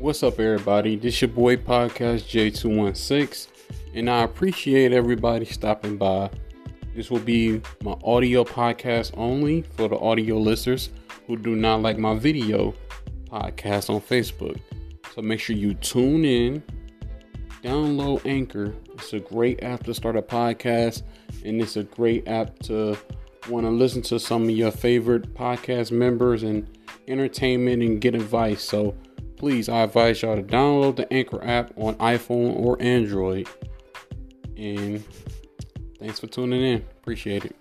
What's up, everybody? This your boy podcast J216, and I appreciate everybody stopping by. This will be my audio podcast only for the audio listeners who do not like my video podcast on Facebook. So make sure you tune in, download Anchor. It's a great app to start a podcast, and it's a great app to want to listen to some of your favorite podcast members and entertainment and get advice. So please, I advise y'all to download the Anchor app on iPhone or Android. And thanks for tuning in. Appreciate it.